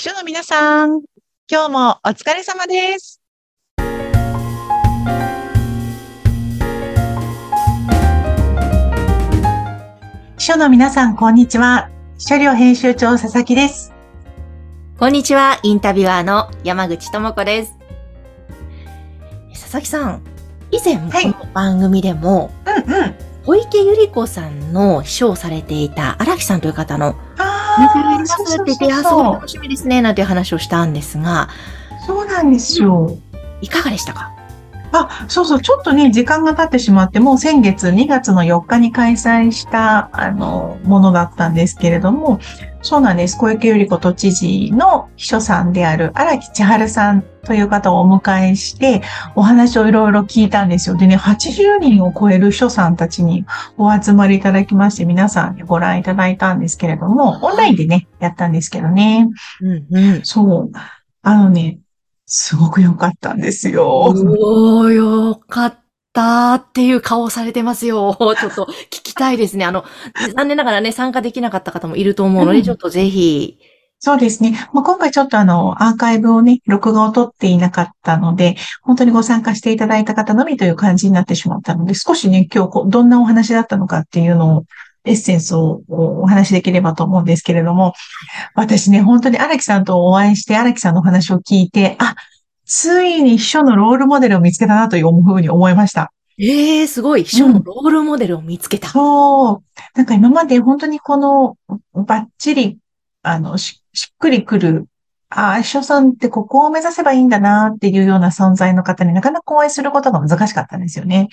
秘書の皆さん、今日もお疲れ様です。秘書の皆さん、こんにちは。秘書寮編集長佐々木です。こんにちは、インタビュアーの山口智子です。佐々木さん、以前こはいの番組でも、うんうん。小池百合子さんの秘書をされていた荒木さんという方の、ああ、仲良いますそうそうって言って、あ、すそうごい楽しみですね、なんていう話をしたんですが、そうなんですよ。いかがでしたかあ、そうそう、ちょっとね、時間が経ってしまって、もう先月2月の4日に開催した、あの、ものだったんですけれども、そうなんです。小池百合子都知事の秘書さんである荒木千春さんという方をお迎えして、お話をいろいろ聞いたんですよ。でね、80人を超える秘書さんたちにお集まりいただきまして、皆さんにご覧いただいたんですけれども、オンラインでね、やったんですけどね。うんうん。そう。あのね、すごく良かったんですよ。おー、よかったっていう顔をされてますよ。ちょっと聞きたいですね。あの、残念ながらね、参加できなかった方もいると思うので、うんちょっとぜひ、そうですね。まあ、今回ちょっとあの、アーカイブをね、録画を取っていなかったので、本当にご参加していただいた方のみという感じになってしまったので、少しね、今日どんなお話だったのかっていうのを、エッセンスをお話しできればと思うんですけれども、私ね、本当に荒木さんとお会いして、荒木さんのお話を聞いて、あ、ついに秘書のロールモデルを見つけたなというふうに思いました。ええー、すごい。秘書のロールモデルを見つけた。そう。なんか今まで本当にこの、バッチリ、あの、ししっくりくる、ああ、秘書さんってここを目指せばいいんだなっていうような存在の方になかなかお会いすることが難しかったんですよね。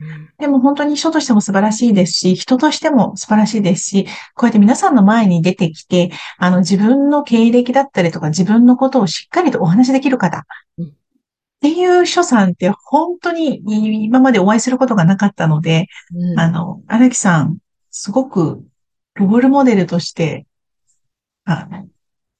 うんでも本当に秘書としても素晴らしいですし、人としても素晴らしいですし、こうやって皆さんの前に出てきて、あの自分の経歴だったりとか自分のことをしっかりとお話しできる方。うんっていう秘書さんって本当に今までお会いすることがなかったので、うんあの、荒木さん、すごくロールモデルとして、あ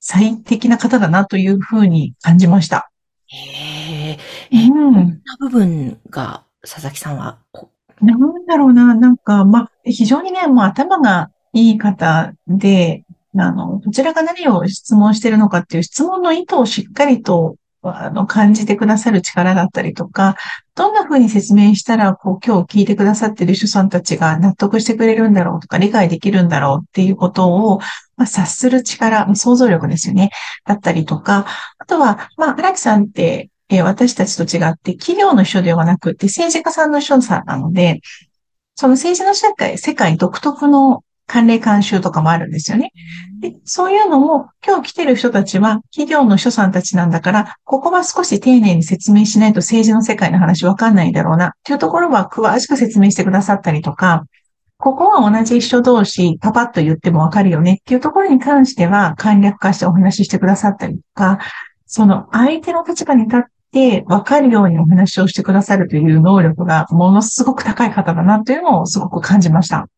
最適な方だなというふうに感じました。へえ。うん。な部分が佐々木さんはなんだろうな、なんか、まあ、非常にね、もう頭がいい方で、あの、こちらが何を質問してるのかっていう質問の意図をしっかりと、あの、感じてくださる力だったりとか、どんな風に説明したら、こう、今日聞いてくださってる主さんたちが納得してくれるんだろうとか、理解できるんだろうっていうことを、まあ、察する力、想像力ですよね。だったりとか、あとは、まあ、荒木さんって、えー私たちと違って、企業の秘書ではなくて、政治家さんの秘書さんなので、その政治の世界、世界独特の慣例慣習とかもあるんですよね。で、そういうのも、今日来てる人たちは、企業の秘書さんたちなんだから、ここは少し丁寧に説明しないと政治の世界の話わかんないだろうな、っていうところは詳しく説明してくださったりとか、ここは同じ秘書同士、パパッと言ってもわかるよねっていうところに関しては、簡略化してお話ししてくださったりとか、その相手の立場に立ってわかるようにお話をしてくださるという能力がものすごく高い方だなというのをすごく感じました。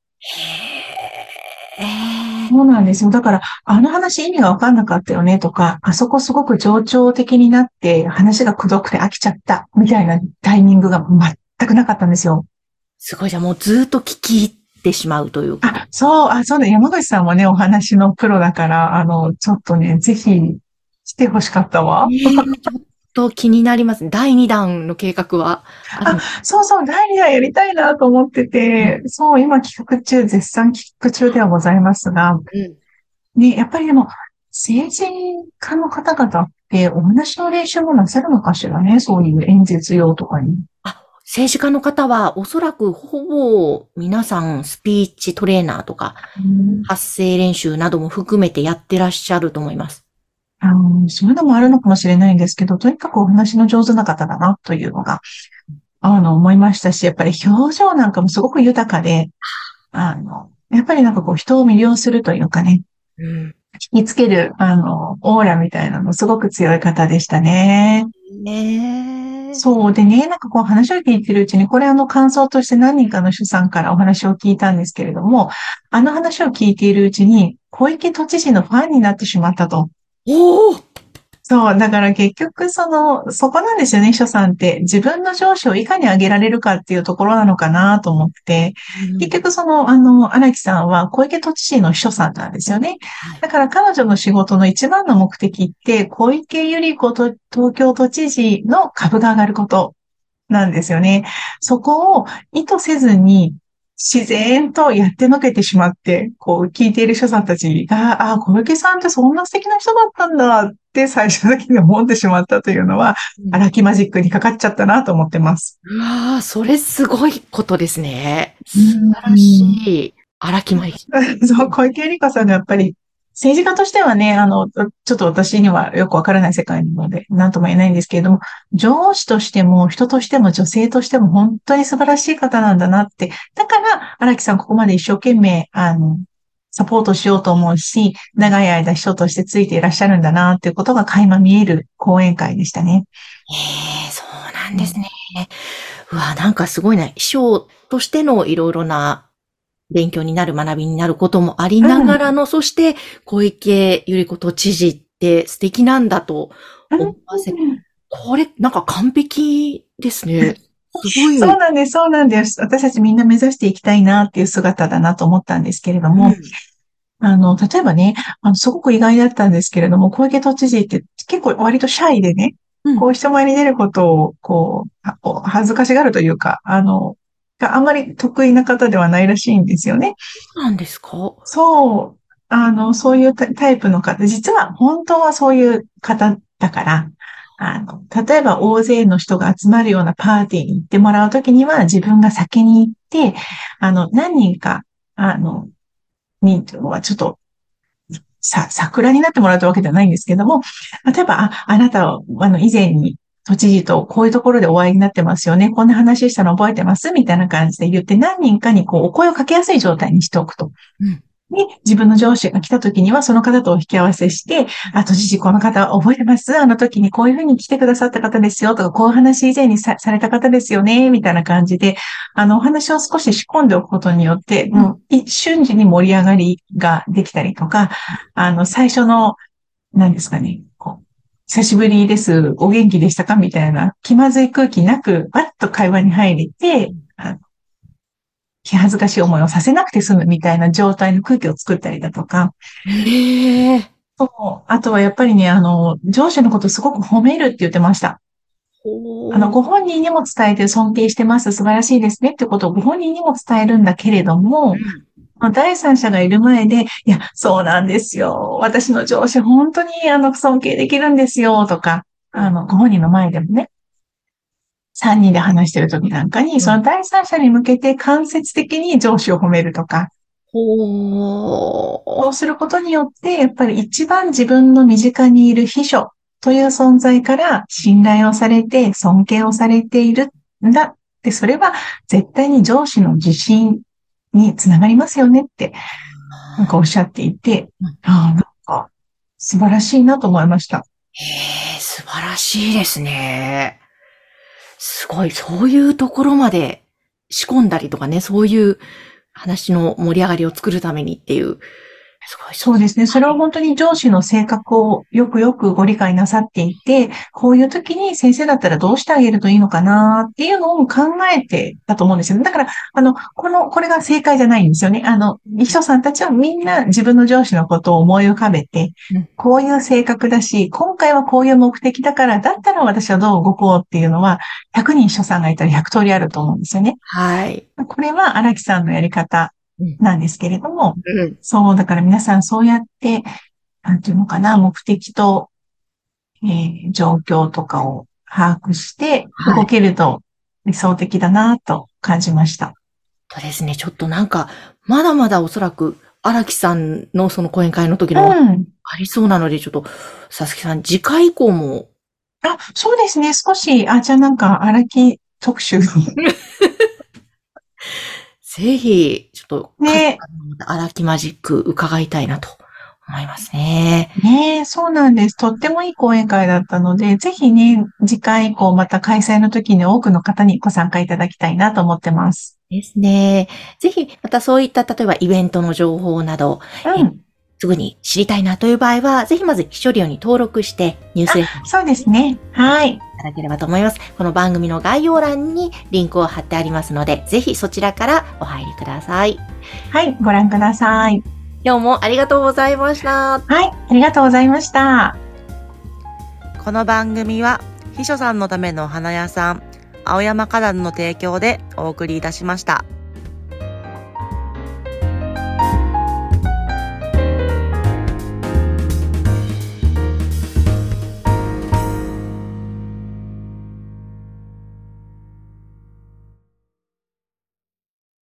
そうなんですよ。だから、あの話意味がわかんなかったよねとか、あそこすごく情緒的になって話がくどくて飽きちゃったみたいなタイミングが全くなかったんですよ。すごい、じゃあもうずっと聞き入ってしまうというか。あ、そう、あ、そうだ、山口さんもね、お話のプロだから、あの、ちょっとね、ぜひ来てほしかったわ。えーちょっと気になります。第2弾の計画はあそうそう、第2弾やりたいなと思ってて、そう、今企画中、絶賛企画中ではございますが、うんね、やっぱりでも、政治家の方々ってお話の練習もなさるのかしらね、そういう演説用とかに。政治家の方はおそらくほぼ皆さんスピーチトレーナーとか発声練習なども含めてやってらっしゃると思います。あのそういうのもあるのかもしれないんですけど、とにかくお話の上手な方だなというのが、あの、思いましたし、やっぱり表情なんかもすごく豊かで、あの、やっぱりなんかこう人を魅了するというかね、うん。引きつける、あの、オーラみたいなのすごく強い方でしたね。ねえ。そうでね、なんかこう話を聞いてるうちに、これあの感想として何人かの主さんからお話を聞いたんですけれども、あの話を聞いているうちに、小池都知事のファンになってしまったと。おおそう、だから結局その、そこなんですよね、秘書さんって。自分の上司をいかに上げられるかっていうところなのかなと思って、うん、結局その、あの、荒木さんは小池都知事の秘書さんなんですよね。だから彼女の仕事の一番の目的って、小池百合子と東京都知事の株が上がることなんですよね。そこを意図せずに自然とやってのけてしまって、こう聞いている人さんたちが、あ、小池さんってそんな素敵な人だったんだって最初だけで思ってしまったというのは、荒木マジックにかかっちゃったなと思ってます。うわそれすごいことですね。素晴らしい。荒木マジック。そう、小池百合子さんがやっぱり政治家としてはね、あの、ちょっと私にはよくわからない世界なので、なんとも言えないんですけれども、上司としても、人としても、女性としても、本当に素晴らしい方なんだなって。だから、荒木さんここまで一生懸命、あの、サポートしようと思うし、長い間秘書としてついていらっしゃるんだなっていうことが垣間見える講演会でしたね。ええそうなんですね。うわ、なんかすごいな。秘書としてのいろいろな勉強になる学びになることもありながらの、うん、そして小池百合子都知事って素敵なんだと思わせ、うん、これなんか完璧ですね。すごい。そうなんです、そうなんです。私たちみんな目指していきたいなっていう姿だなと思ったんですけれども、うん、あの、例えばね、あの、すごく意外だったんですけれども、小池都知事って結構割とシャイでね、こう人前に出ることを、こう、恥ずかしがるというか、あの、があんまり得意な方ではないらしいんですよね。そうなんですか？そう。あの、そういうタイプの方、実は本当はそういう方だから、あの、例えば大勢の人が集まるようなパーティーに行ってもらうときには自分が先に行って、あの、何人か、あの、に、はちょっと、さ、桜になってもらうわけではないんですけども、例えば、あ、あなたは、あの、以前に都知事とこういうところでお会いになってますよね。こんな話したの覚えてます？みたいな感じで言って何人かにこうお声をかけやすい状態にしておくと。うん。で、自分の上司が来た時にはその方とお引き合わせして、あ、都知事この方覚えてます？あの時にこういうふうに来てくださった方ですよ。とか、こういう話以前にされた方ですよね。みたいな感じで、あの、お話を少し仕込んでおくことによって、もう瞬時に盛り上がりができたりとか、あの、最初の、何ですかね、久しぶりです。お元気でしたか？みたいな気まずい空気なく、バッと会話に入れて、気恥ずかしい思いをさせなくて済むみたいな状態の空気を作ったりだとか。へー。そう。あとはやっぱりね、あの、上司のことすごく褒めるって言ってました。あの、ご本人にも伝えて尊敬してます。素晴らしいですねってことをご本人にも伝えるんだけれども、第三者がいる前で、いや、そうなんですよ。私の上司、本当に、あの、尊敬できるんですよ、とか、あの、ご本人の前でもね、三人で話してる時なんかに、その第三者に向けて間接的に上司を褒めるとか、そうすることによって、やっぱり一番自分の身近にいる秘書という存在から信頼をされて、尊敬をされているんだ。で、それは絶対に上司の自信につながりますよねって、なんかおっしゃっていて、ああ、なんか素晴らしいなと思いました。へえ、素晴らしいですね。すごい、そういうところまで仕込んだりとかね、そういう話の盛り上がりを作るためにっていう、すごいそうですね。それは本当に上司の性格をよくよくご理解なさっていて、こういう時に先生だったらどうしてあげるといいのかなっていうのを考えてたと思うんですよね。だから、あの、この、これが正解じゃないんですよね。あの、秘書さんたちはみんな自分の上司のことを思い浮かべて、こういう性格だし、今回はこういう目的だから、だったら私はどう動こうっていうのは、100人秘書さんがいたら100通りあると思うんですよね。はい。これは荒木さんのやり方なんですけれども、うん、そう、だから皆さんそうやって、なんていうのかな、目的と、えー、状況とかを把握して動けると理想的だなと感じました。そうですね。ちょっとなんか、まだまだおそらく荒木さんのその講演会の時のありそうなので、ちょっと、佐々木さん、次回以降も。あ、そうですね。少し、あ、じゃあなんか荒木特集 ぜひ、ちょっと、ね。荒木マジック伺いたいなと思いますね。ねそうなんです。とってもいい講演会だったので、ぜひね、次回以降また開催の時に多くの方にご参加いただきたいなと思ってます。ですね。ぜひ、またそういった、例えばイベントの情報など、うん、すぐに知りたいなという場合は、ぜひまず秘書料に登録してニュースレターそうですね。はい。いただければと思います。この番組の概要欄にリンクを貼ってありますので、ぜひそちらからお入りください。はい。ご覧ください。今日もありがとうございました。はい。ありがとうございました。この番組は、秘書さんのためのお花屋さん、青山花壇の提供でお送りいたしました。